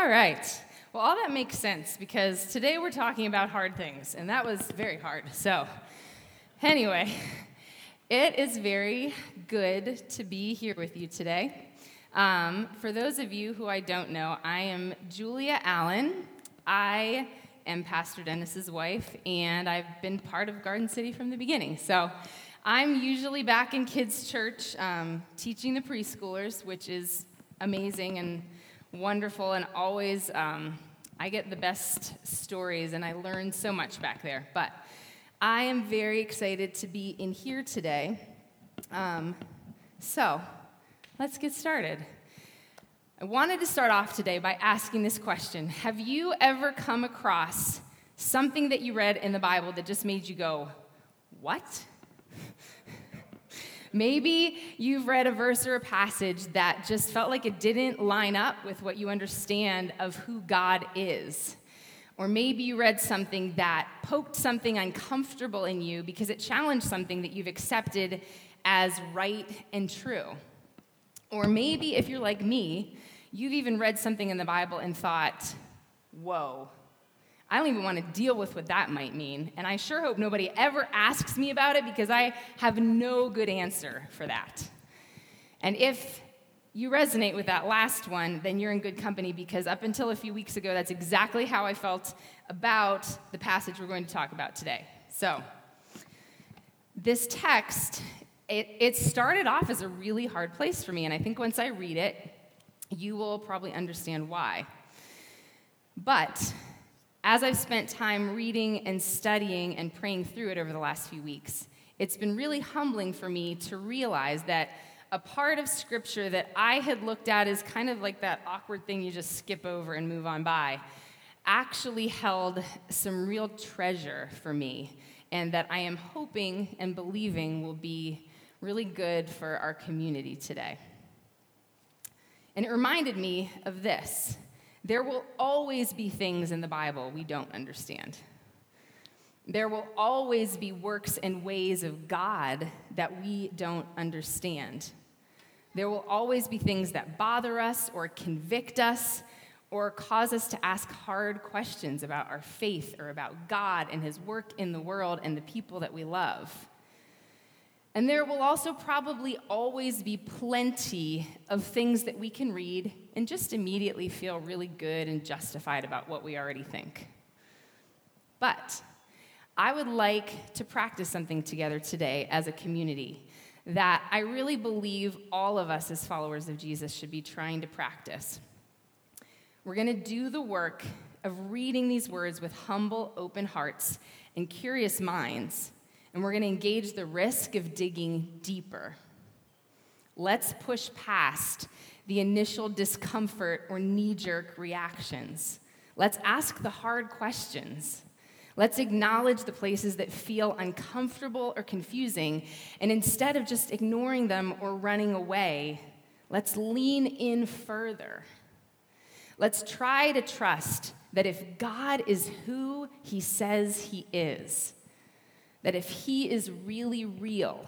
All right. Well, all that makes sense because today we're talking about hard things, and that was very hard. So, anyway, it is very good to be here with you today. Um, for those of you who I don't know, I am Julia Allan. I am Pastor Dennis's wife, and I've been part of Garden City from the beginning. So, I'm usually back in kids' church um, teaching the preschoolers, which is amazing and wonderful, and always um, I get the best stories, and I learn so much back there. But I am very excited to be in here today. Um, so let's get started. I wanted to start off today by asking this question Have you ever come across something that you read in the Bible that just made you go, What? Maybe you've read a verse or a passage that just felt like it didn't line up with what you understand of who God is. Or maybe you read something that poked something uncomfortable in you because it challenged something that you've accepted as right and true. Or maybe if you're like me, you've even read something in the Bible and thought, whoa, I don't even want to deal with what that might mean. And I sure hope nobody ever asks me about it because I have no good answer for that. And if you resonate with that last one, then you're in good company because up until a few weeks ago, that's exactly how I felt about the passage we're going to talk about today. So, this text, it, it started off as a really hard place for me, and I think once I read it, you will probably understand why. But as I've spent time reading and studying and praying through it over the last few weeks, it's been really humbling for me to realize that a part of scripture that I had looked at as kind of like that awkward thing you just skip over and move on by actually held some real treasure for me, and that I am hoping and believing will be really good for our community today. And it reminded me of this there will always be things in the Bible we don't understand. There will always be works and ways of God that we don't understand. There will always be things that bother us or convict us or cause us to ask hard questions about our faith or about God and His work in the world and the people that we love. And there will also probably always be plenty of things that we can read and just immediately feel really good and justified about what we already think. But I would like to practice something together today as a community that I really believe all of us as followers of Jesus should be trying to practice. We're going to do the work of reading these words with humble, open hearts and curious minds and we're going to engage the risk of digging deeper. Let's push past the initial discomfort or knee jerk reactions. Let's ask the hard questions. Let's acknowledge the places that feel uncomfortable or confusing, and instead of just ignoring them or running away, let's lean in further. Let's try to trust that if God is who he says he is, that if He is really real,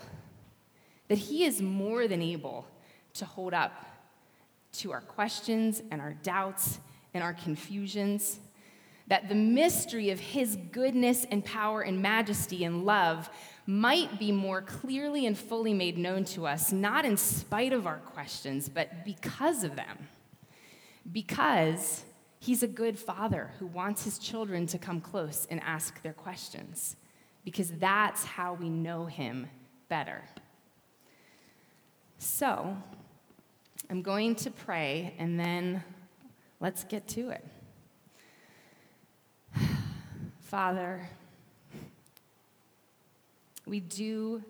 that He is more than able to hold up to our questions and our doubts and our confusions, that the mystery of His goodness and power and majesty and love might be more clearly and fully made known to us, not in spite of our questions, but because of them. Because He's a good father who wants his children to come close and ask their questions because that's how we know Him better. So, I'm going to pray and then let's get to it. Father, we do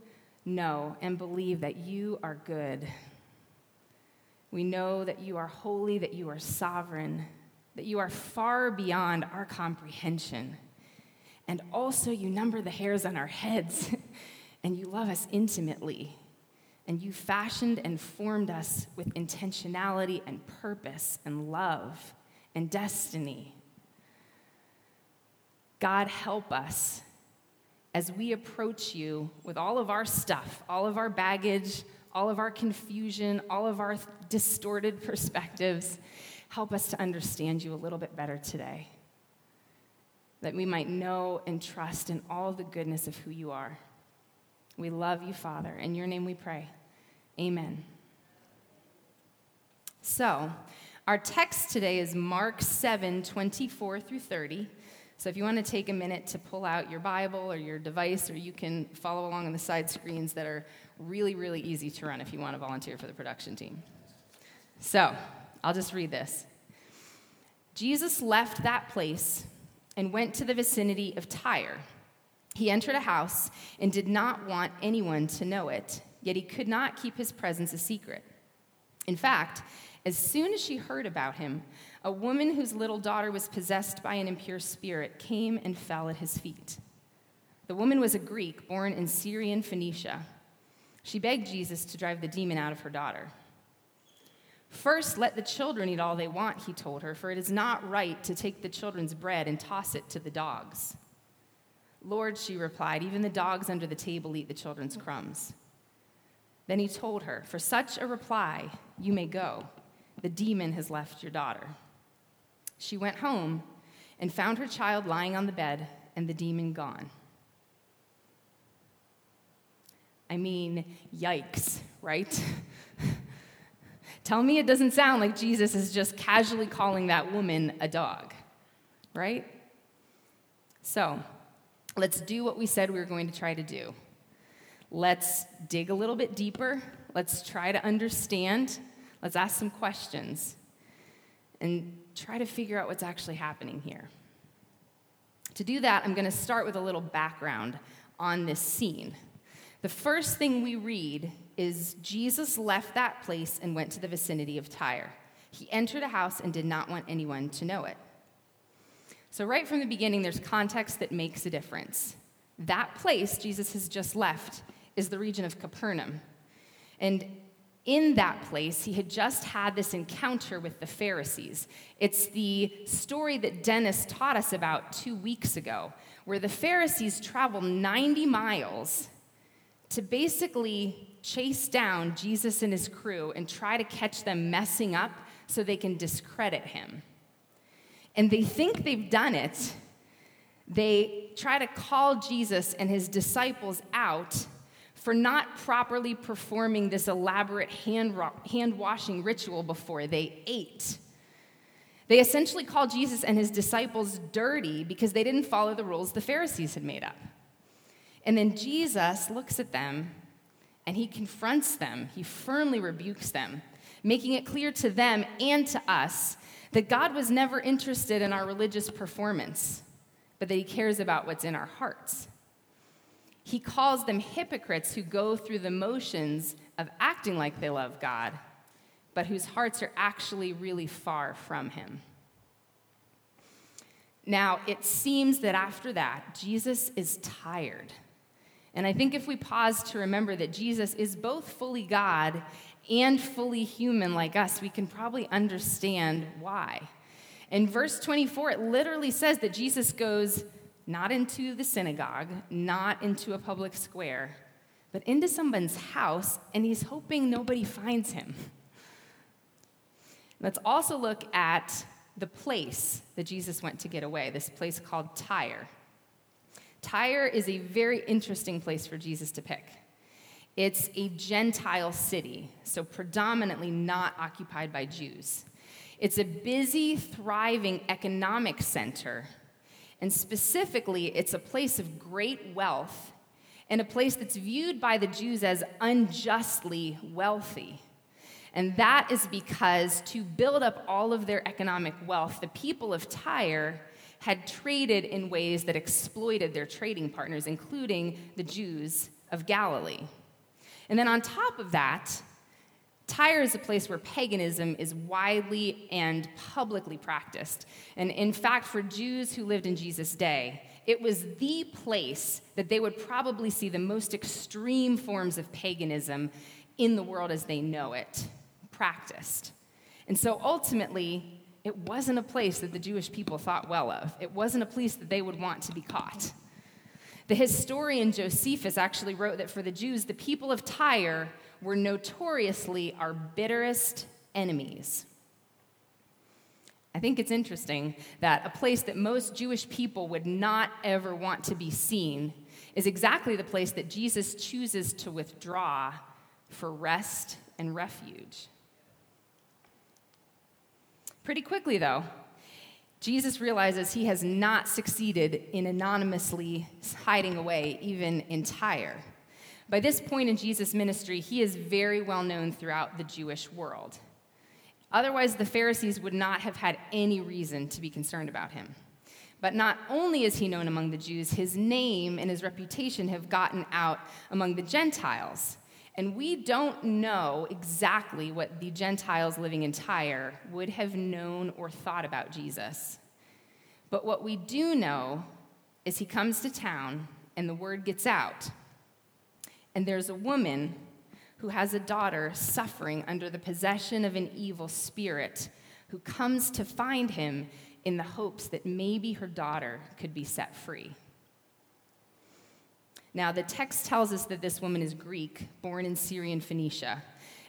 know and believe that you are good. We know that you are holy, that you are sovereign, that you are far beyond our comprehension. And also, you number the hairs on our heads, and you love us intimately. And you fashioned and formed us with intentionality and purpose and love and destiny. God, help us as we approach you with all of our stuff, all of our baggage, all of our confusion, all of our distorted perspectives. Help us to understand you a little bit better today. That we might know and trust in all the goodness of who you are. We love you, Father. In your name we pray. Amen. So, our text today is Mark 7 24 through 30. So, if you want to take a minute to pull out your Bible or your device, or you can follow along on the side screens that are really, really easy to run if you want to volunteer for the production team. So, I'll just read this. Jesus left that place and went to the vicinity of Tyre. He entered a house and did not want anyone to know it, yet he could not keep his presence a secret. In fact, as soon as she heard about him, a woman whose little daughter was possessed by an impure spirit came and fell at his feet. The woman was a Greek born in Syrian Phoenicia. She begged Jesus to drive the demon out of her daughter. First, let the children eat all they want, he told her, for it is not right to take the children's bread and toss it to the dogs. Lord, she replied, even the dogs under the table eat the children's crumbs. Then he told her, For such a reply, you may go. The demon has left your daughter. She went home and found her child lying on the bed and the demon gone. I mean, yikes, right? Tell me it doesn't sound like Jesus is just casually calling that woman a dog, right? So, let's do what we said we were going to try to do. Let's dig a little bit deeper. Let's try to understand. Let's ask some questions and try to figure out what's actually happening here. To do that, I'm going to start with a little background on this scene. The first thing we read is Jesus left that place and went to the vicinity of Tyre. He entered a house and did not want anyone to know it. So, right from the beginning, there's context that makes a difference. That place Jesus has just left is the region of Capernaum. And in that place, he had just had this encounter with the Pharisees. It's the story that Dennis taught us about two weeks ago, where the Pharisees traveled 90 miles to basically chase down Jesus and his crew and try to catch them messing up so they can discredit him. And they think they've done it. They try to call Jesus and his disciples out for not properly performing this elaborate hand, hand washing ritual before they ate. They essentially call Jesus and his disciples dirty because they didn't follow the rules the Pharisees had made up. And then Jesus looks at them and he confronts them, he firmly rebukes them, making it clear to them and to us that God was never interested in our religious performance, but that he cares about what's in our hearts. He calls them hypocrites who go through the motions of acting like they love God, but whose hearts are actually really far from him. Now, it seems that after that, Jesus is tired. And I think if we pause to remember that Jesus is both fully God and fully human like us, we can probably understand why. In verse 24, it literally says that Jesus goes not into the synagogue, not into a public square, but into someone's house, and he's hoping nobody finds him. Let's also look at the place that Jesus went to get away, this place called Tyre. Tyre is a very interesting place for Jesus to pick. It's a Gentile city, so predominantly not occupied by Jews. It's a busy, thriving economic center, and specifically, it's a place of great wealth and a place that's viewed by the Jews as unjustly wealthy. And that is because to build up all of their economic wealth, the people of Tyre had traded in ways that exploited their trading partners, including the Jews of Galilee. And then on top of that, Tyre is a place where paganism is widely and publicly practiced. And in fact, for Jews who lived in Jesus' day, it was the place that they would probably see the most extreme forms of paganism in the world as they know it practiced. And so ultimately, it wasn't a place that the Jewish people thought well of. It wasn't a place that they would want to be caught. The historian Josephus actually wrote that for the Jews, the people of Tyre were notoriously our bitterest enemies. I think it's interesting that a place that most Jewish people would not ever want to be seen is exactly the place that Jesus chooses to withdraw for rest and refuge. Pretty quickly, though, Jesus realizes he has not succeeded in anonymously hiding away, even in Tyre. By this point in Jesus' ministry, he is very well known throughout the Jewish world. Otherwise, the Pharisees would not have had any reason to be concerned about him. But not only is he known among the Jews, his name and his reputation have gotten out among the Gentiles. And we don't know exactly what the Gentiles living in Tyre would have known or thought about Jesus. But what we do know is he comes to town and the word gets out. And there's a woman who has a daughter suffering under the possession of an evil spirit who comes to find him in the hopes that maybe her daughter could be set free. Now, the text tells us that this woman is Greek, born in Syrian Phoenicia.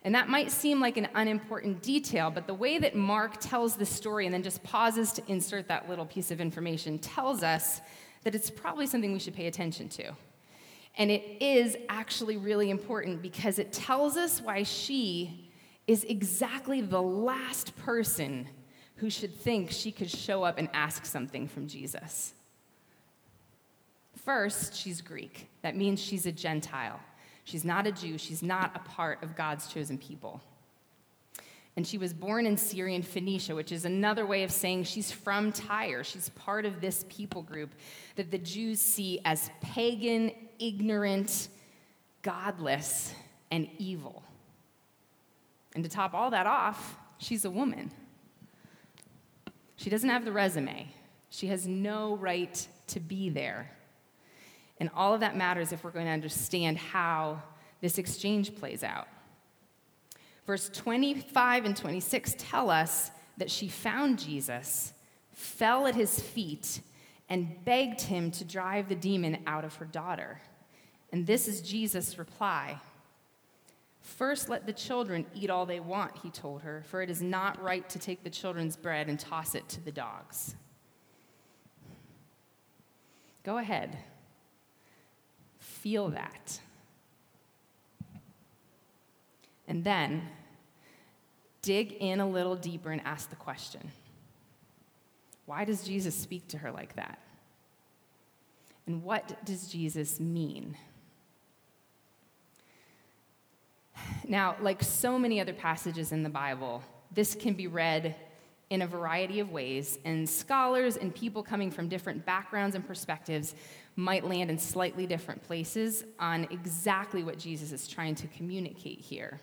And that might seem like an unimportant detail, but the way that Mark tells the story and then just pauses to insert that little piece of information tells us that it's probably something we should pay attention to. And it is actually really important because it tells us why she is exactly the last person who should think she could show up and ask something from Jesus. First, she's Greek. That means she's a Gentile. She's not a Jew. She's not a part of God's chosen people. And she was born in Syrian Phoenicia, which is another way of saying she's from Tyre. She's part of this people group that the Jews see as pagan, ignorant, godless, and evil. And to top all that off, she's a woman. She doesn't have the resume, she has no right to be there. And all of that matters if we're going to understand how this exchange plays out. Verse 25 and 26 tell us that she found Jesus, fell at his feet, and begged him to drive the demon out of her daughter. And this is Jesus' reply. First, let the children eat all they want, he told her, for it is not right to take the children's bread and toss it to the dogs. Go ahead. Feel that. And then dig in a little deeper and ask the question why does Jesus speak to her like that? And what does Jesus mean? Now, like so many other passages in the Bible, this can be read in a variety of ways, and scholars and people coming from different backgrounds and perspectives might land in slightly different places on exactly what Jesus is trying to communicate here.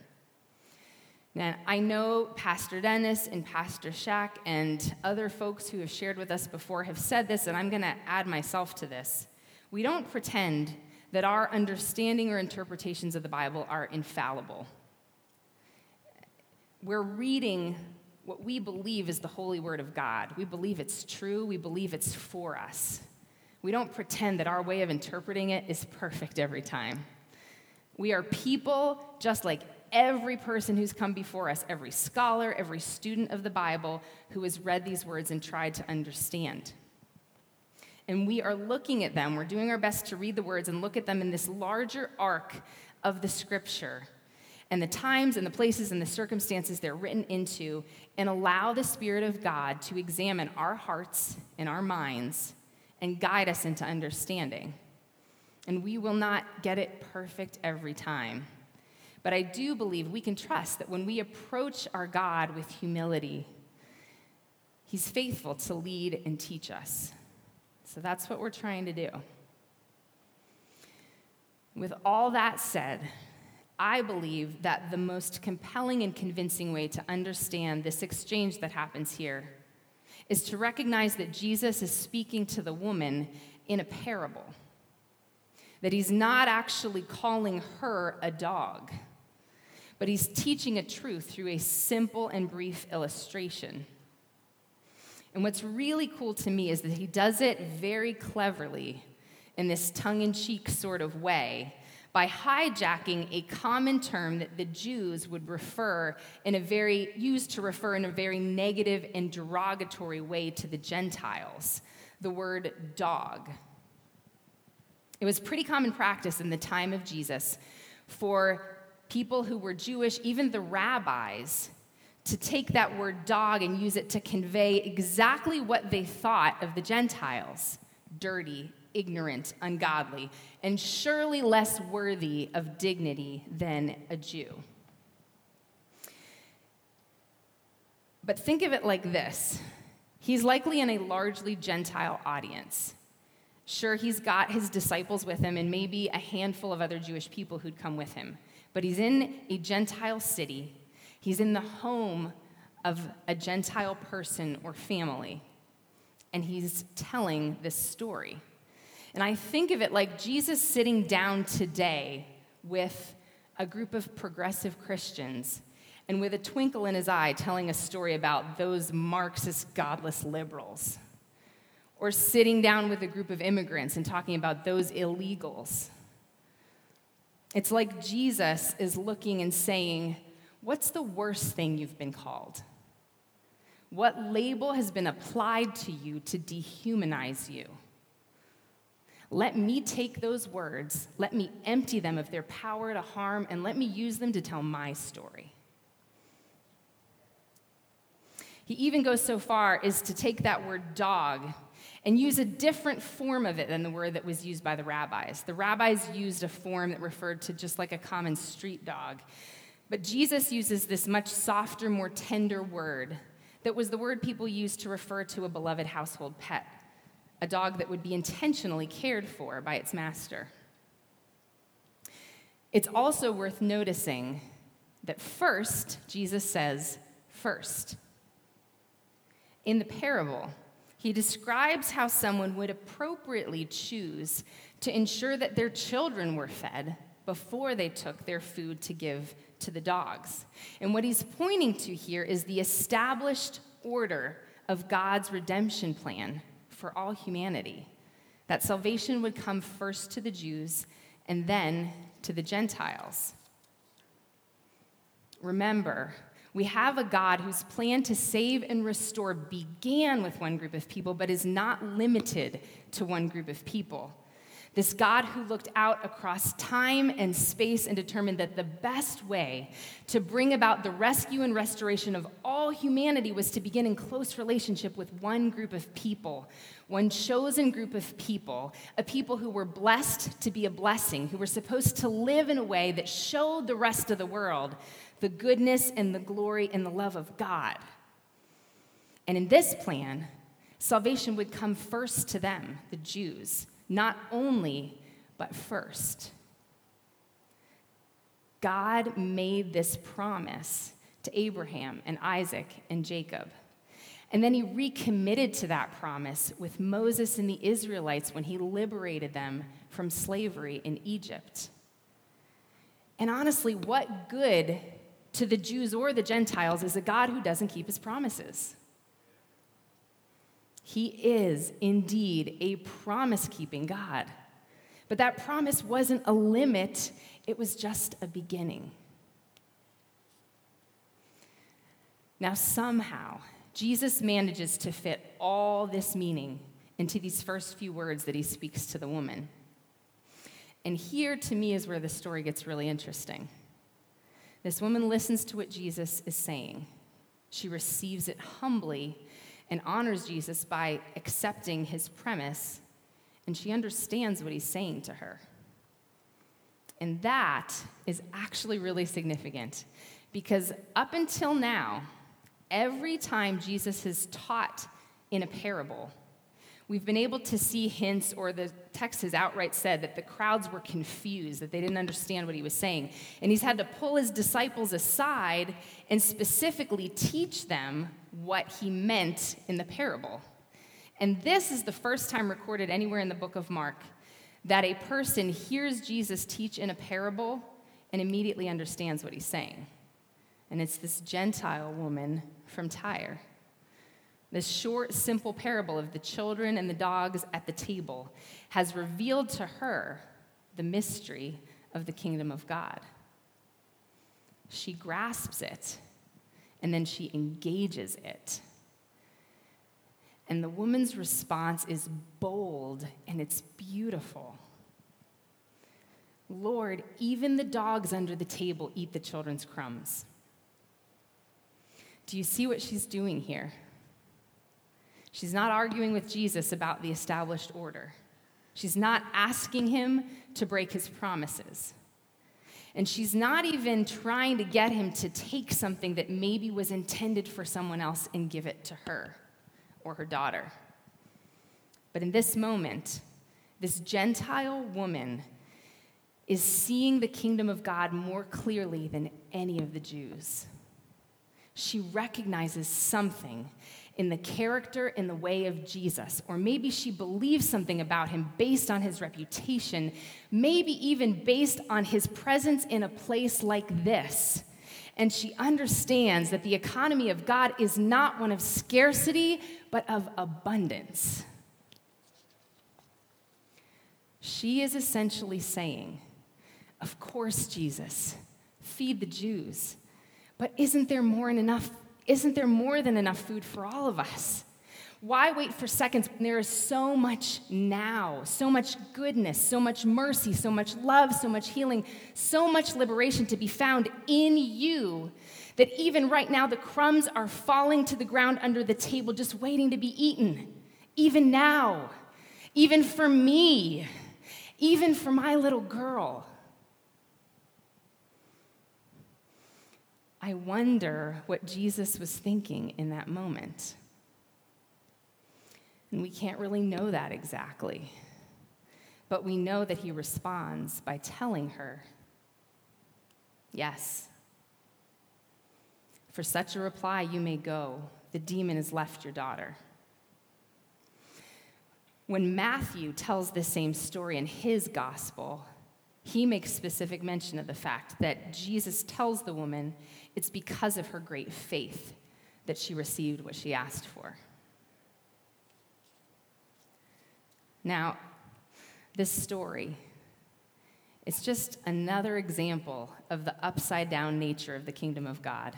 Now, I know Pastor Dennis and Pastor Shack and other folks who have shared with us before have said this, and I'm going to add myself to this. We don't pretend that our understanding or interpretations of the Bible are infallible. We're reading what we believe is the holy word of God. We believe it's true, we believe it's for us. We don't pretend that our way of interpreting it is perfect every time. We are people just like every person who's come before us, every scholar, every student of the Bible who has read these words and tried to understand. And we are looking at them, we're doing our best to read the words and look at them in this larger arc of the scripture and the times and the places and the circumstances they're written into, and allow the Spirit of God to examine our hearts and our minds and guide us into understanding. And we will not get it perfect every time. But I do believe we can trust that when we approach our God with humility, He's faithful to lead and teach us. So that's what we're trying to do. With all that said, I believe that the most compelling and convincing way to understand this exchange that happens here is to recognize that Jesus is speaking to the woman in a parable, that he's not actually calling her a dog but he's teaching a truth through a simple and brief illustration. And what's really cool to me is that he does it very cleverly in this tongue in cheek sort of way by hijacking a common term that the Jews would refer in a very used to refer in a very negative and derogatory way to the Gentiles, the word dog. It was pretty common practice in the time of Jesus for people who were Jewish, even the rabbis, to take that word dog and use it to convey exactly what they thought of the Gentiles dirty, ignorant, ungodly, and surely less worthy of dignity than a Jew. But think of it like this he's likely in a largely Gentile audience. Sure, he's got his disciples with him and maybe a handful of other Jewish people who'd come with him, but he's in a Gentile city. He's in the home of a Gentile person or family, and he's telling this story. And I think of it like Jesus sitting down today with a group of progressive Christians and with a twinkle in his eye telling a story about those Marxist, godless liberals. Or sitting down with a group of immigrants and talking about those illegals. It's like Jesus is looking and saying, What's the worst thing you've been called? What label has been applied to you to dehumanize you? Let me take those words, let me empty them of their power to harm, and let me use them to tell my story. He even goes so far as to take that word dog and use a different form of it than the word that was used by the rabbis. The rabbis used a form that referred to just like a common street dog. But Jesus uses this much softer, more tender word that was the word people used to refer to a beloved household pet a dog that would be intentionally cared for by its master. It's also worth noticing that first, Jesus says, first. In the parable, he describes how someone would appropriately choose to ensure that their children were fed before they took their food to give to the dogs. And what he's pointing to here is the established order of God's redemption plan for all humanity. That salvation would come first to the Jews and then to the Gentiles. Remember, we have a God whose plan to save and restore began with one group of people, but is not limited to one group of people. This God who looked out across time and space and determined that the best way to bring about the rescue and restoration of all humanity was to begin in close relationship with one group of people, one chosen group of people, a people who were blessed to be a blessing, who were supposed to live in a way that showed the rest of the world the goodness and the glory and the love of God. And in this plan, salvation would come first to them, the Jews not only, but first. God made this promise to Abraham and Isaac and Jacob. And then he recommitted to that promise with Moses and the Israelites when he liberated them from slavery in Egypt. And honestly, what good to the Jews or the Gentiles is a God who doesn't keep his promises? He is indeed a promise keeping God. But that promise wasn't a limit, it was just a beginning. Now, somehow, Jesus manages to fit all this meaning into these first few words that he speaks to the woman. And here, to me, is where the story gets really interesting. This woman listens to what Jesus is saying, she receives it humbly and honors Jesus by accepting his premise, and she understands what he's saying to her. And that is actually really significant because up until now, every time Jesus has taught in a parable, we've been able to see hints, or the text has outright said that the crowds were confused, that they didn't understand what he was saying. And he's had to pull his disciples aside and specifically teach them what he meant in the parable. And this is the first time recorded anywhere in the book of Mark that a person hears Jesus teach in a parable and immediately understands what he's saying. And it's this Gentile woman from Tyre. This short, simple parable of the children and the dogs at the table has revealed to her the mystery of the kingdom of God. She grasps it and then she engages it. And the woman's response is bold and it's beautiful. Lord, even the dogs under the table eat the children's crumbs. Do you see what she's doing here? She's not arguing with Jesus about the established order. She's not asking him to break his promises. And she's not even trying to get him to take something that maybe was intended for someone else and give it to her or her daughter. But in this moment, this Gentile woman is seeing the kingdom of God more clearly than any of the Jews. She recognizes something in the character in the way of Jesus. Or maybe she believes something about him based on his reputation, maybe even based on his presence in a place like this. And she understands that the economy of God is not one of scarcity, but of abundance. She is essentially saying, Of course, Jesus, feed the Jews, but isn't there more than enough isn't there more than enough food for all of us? Why wait for seconds when there is so much now, so much goodness, so much mercy, so much love, so much healing, so much liberation to be found in you that even right now the crumbs are falling to the ground under the table just waiting to be eaten? Even now, even for me, even for my little girl. I wonder what Jesus was thinking in that moment. And we can't really know that exactly. But we know that he responds by telling her, Yes. For such a reply, you may go. The demon has left your daughter. When Matthew tells the same story in his gospel, he makes specific mention of the fact that Jesus tells the woman it's because of her great faith that she received what she asked for. Now, this story is just another example of the upside down nature of the kingdom of God.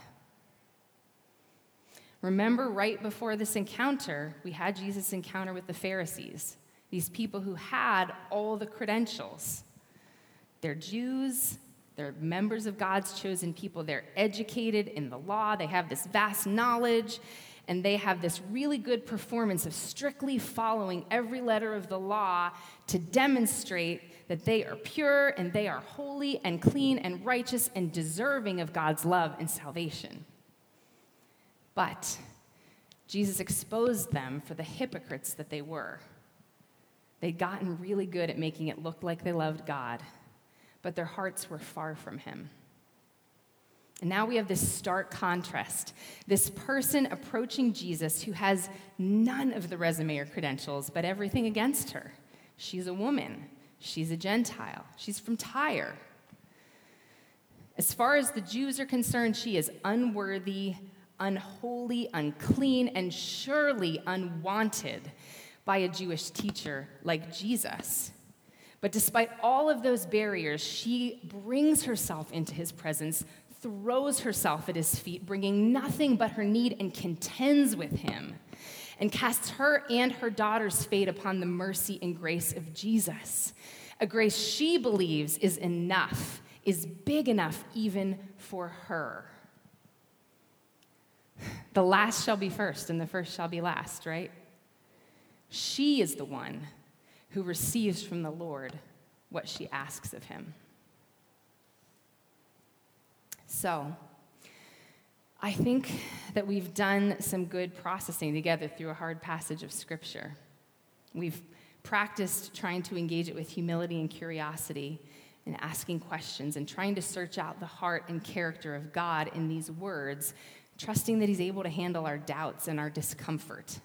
Remember, right before this encounter, we had Jesus' encounter with the Pharisees, these people who had all the credentials. They're Jews, they're members of God's chosen people. They're educated in the law, they have this vast knowledge, and they have this really good performance of strictly following every letter of the law to demonstrate that they are pure and they are holy and clean and righteous and deserving of God's love and salvation. But Jesus exposed them for the hypocrites that they were. They'd gotten really good at making it look like they loved God but their hearts were far from him. And now we have this stark contrast. This person approaching Jesus who has none of the resume or credentials, but everything against her. She's a woman, she's a Gentile, she's from Tyre. As far as the Jews are concerned, she is unworthy, unholy, unclean, and surely unwanted by a Jewish teacher like Jesus. But despite all of those barriers, she brings herself into his presence, throws herself at his feet, bringing nothing but her need, and contends with him, and casts her and her daughter's fate upon the mercy and grace of Jesus. A grace she believes is enough, is big enough even for her. The last shall be first, and the first shall be last, right? She is the one who receives from the Lord what she asks of him. So, I think that we've done some good processing together through a hard passage of Scripture. We've practiced trying to engage it with humility and curiosity and asking questions and trying to search out the heart and character of God in these words, trusting that He's able to handle our doubts and our discomfort,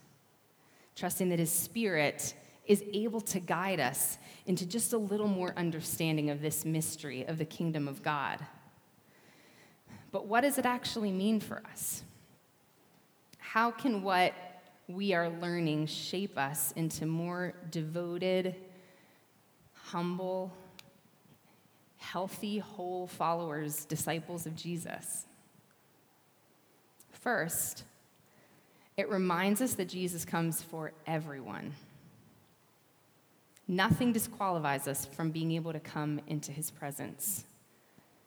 trusting that His Spirit is able to guide us into just a little more understanding of this mystery of the kingdom of God. But what does it actually mean for us? How can what we are learning shape us into more devoted, humble, healthy, whole followers, disciples of Jesus? First, it reminds us that Jesus comes for everyone. Nothing disqualifies us from being able to come into his presence.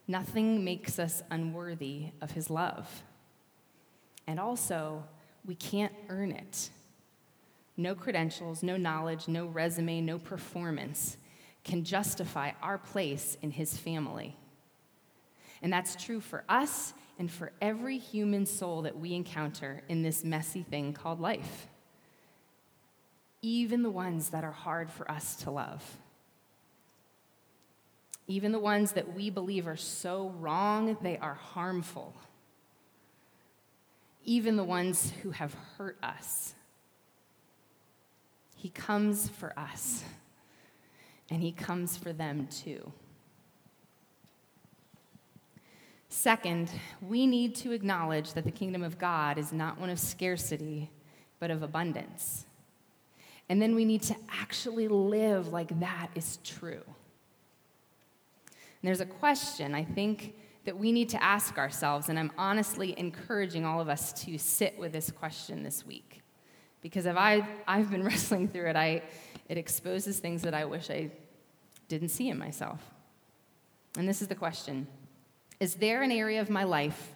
Nothing makes us unworthy of his love. And also, we can't earn it. No credentials, no knowledge, no resume, no performance can justify our place in his family. And that's true for us and for every human soul that we encounter in this messy thing called life, even the ones that are hard for us to love. Even the ones that we believe are so wrong, they are harmful. Even the ones who have hurt us. He comes for us, and He comes for them too. Second, we need to acknowledge that the kingdom of God is not one of scarcity, but of abundance. And then we need to actually live like that is true. And there's a question I think that we need to ask ourselves, and I'm honestly encouraging all of us to sit with this question this week. Because if I've, I've been wrestling through it, I, it exposes things that I wish I didn't see in myself. And this is the question is there an area of my life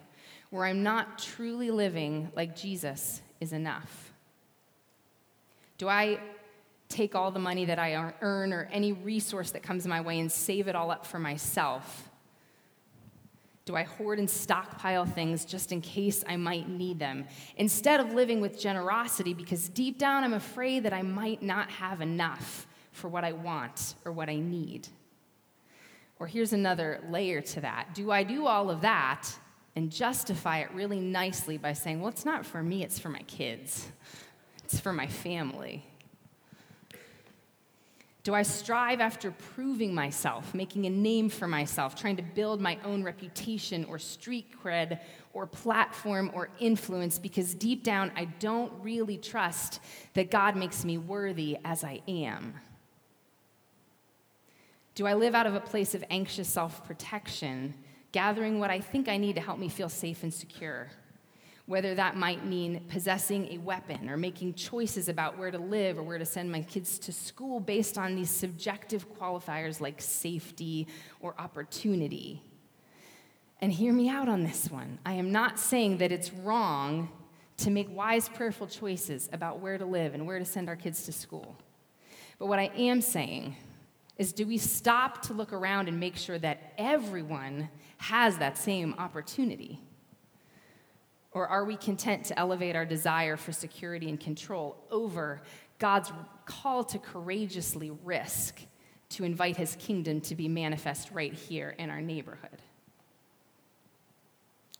where I'm not truly living like Jesus is enough? Do I take all the money that I earn or any resource that comes my way and save it all up for myself? Do I hoard and stockpile things just in case I might need them? Instead of living with generosity, because deep down I'm afraid that I might not have enough for what I want or what I need. Or here's another layer to that Do I do all of that and justify it really nicely by saying, well, it's not for me, it's for my kids, it's for my family? Do I strive after proving myself, making a name for myself, trying to build my own reputation or street cred or platform or influence because deep down I don't really trust that God makes me worthy as I am? Do I live out of a place of anxious self protection, gathering what I think I need to help me feel safe and secure? Whether that might mean possessing a weapon or making choices about where to live or where to send my kids to school based on these subjective qualifiers like safety or opportunity. And hear me out on this one. I am not saying that it's wrong to make wise, prayerful choices about where to live and where to send our kids to school. But what I am saying is do we stop to look around and make sure that everyone has that same opportunity? Or are we content to elevate our desire for security and control over God's call to courageously risk to invite his kingdom to be manifest right here in our neighborhood?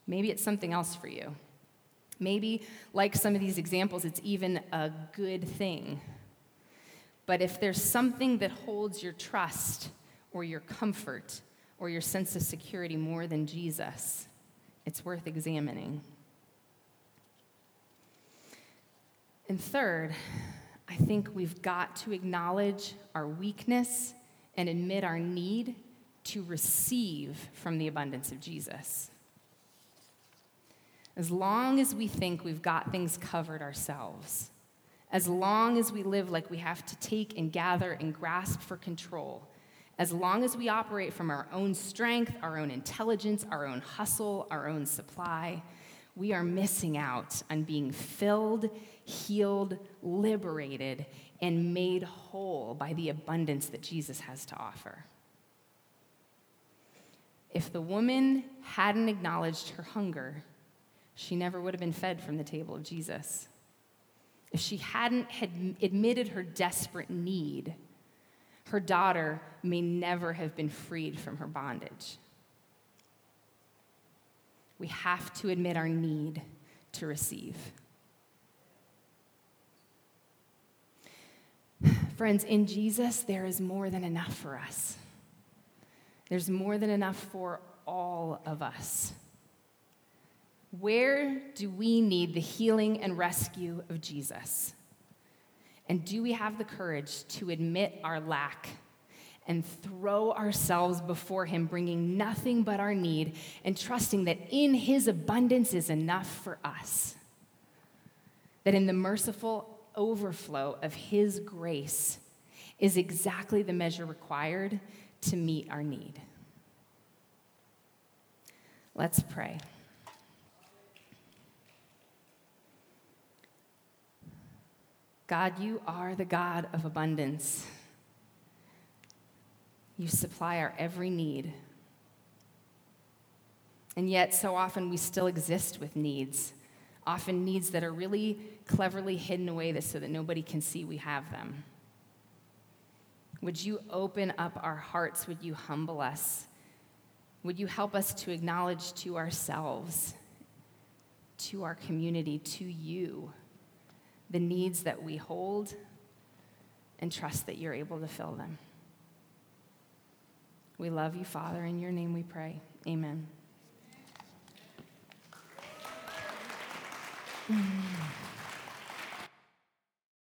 Maybe it's something else for you. Maybe, like some of these examples, it's even a good thing but if there's something that holds your trust or your comfort or your sense of security more than Jesus, it's worth examining. And third, I think we've got to acknowledge our weakness and admit our need to receive from the abundance of Jesus. As long as we think we've got things covered ourselves, as long as we live like we have to take and gather and grasp for control, as long as we operate from our own strength, our own intelligence, our own hustle, our own supply, we are missing out on being filled, healed, liberated, and made whole by the abundance that Jesus has to offer. If the woman hadn't acknowledged her hunger, she never would have been fed from the table of Jesus if she hadn't had admitted her desperate need, her daughter may never have been freed from her bondage. We have to admit our need to receive. Friends, in Jesus, there is more than enough for us. There's more than enough for all of us. Where do we need the healing and rescue of Jesus? And do we have the courage to admit our lack and throw ourselves before Him, bringing nothing but our need and trusting that in His abundance is enough for us. That in the merciful overflow of His grace is exactly the measure required to meet our need. Let's pray. God, you are the God of abundance. You supply our every need. And yet, so often we still exist with needs, often needs that are really cleverly hidden away so that nobody can see we have them. Would you open up our hearts? Would you humble us? Would you help us to acknowledge to ourselves, to our community, to you, the needs that we hold and trust that you're able to fill them? We love you, Father. In your name we pray. Amen. うん。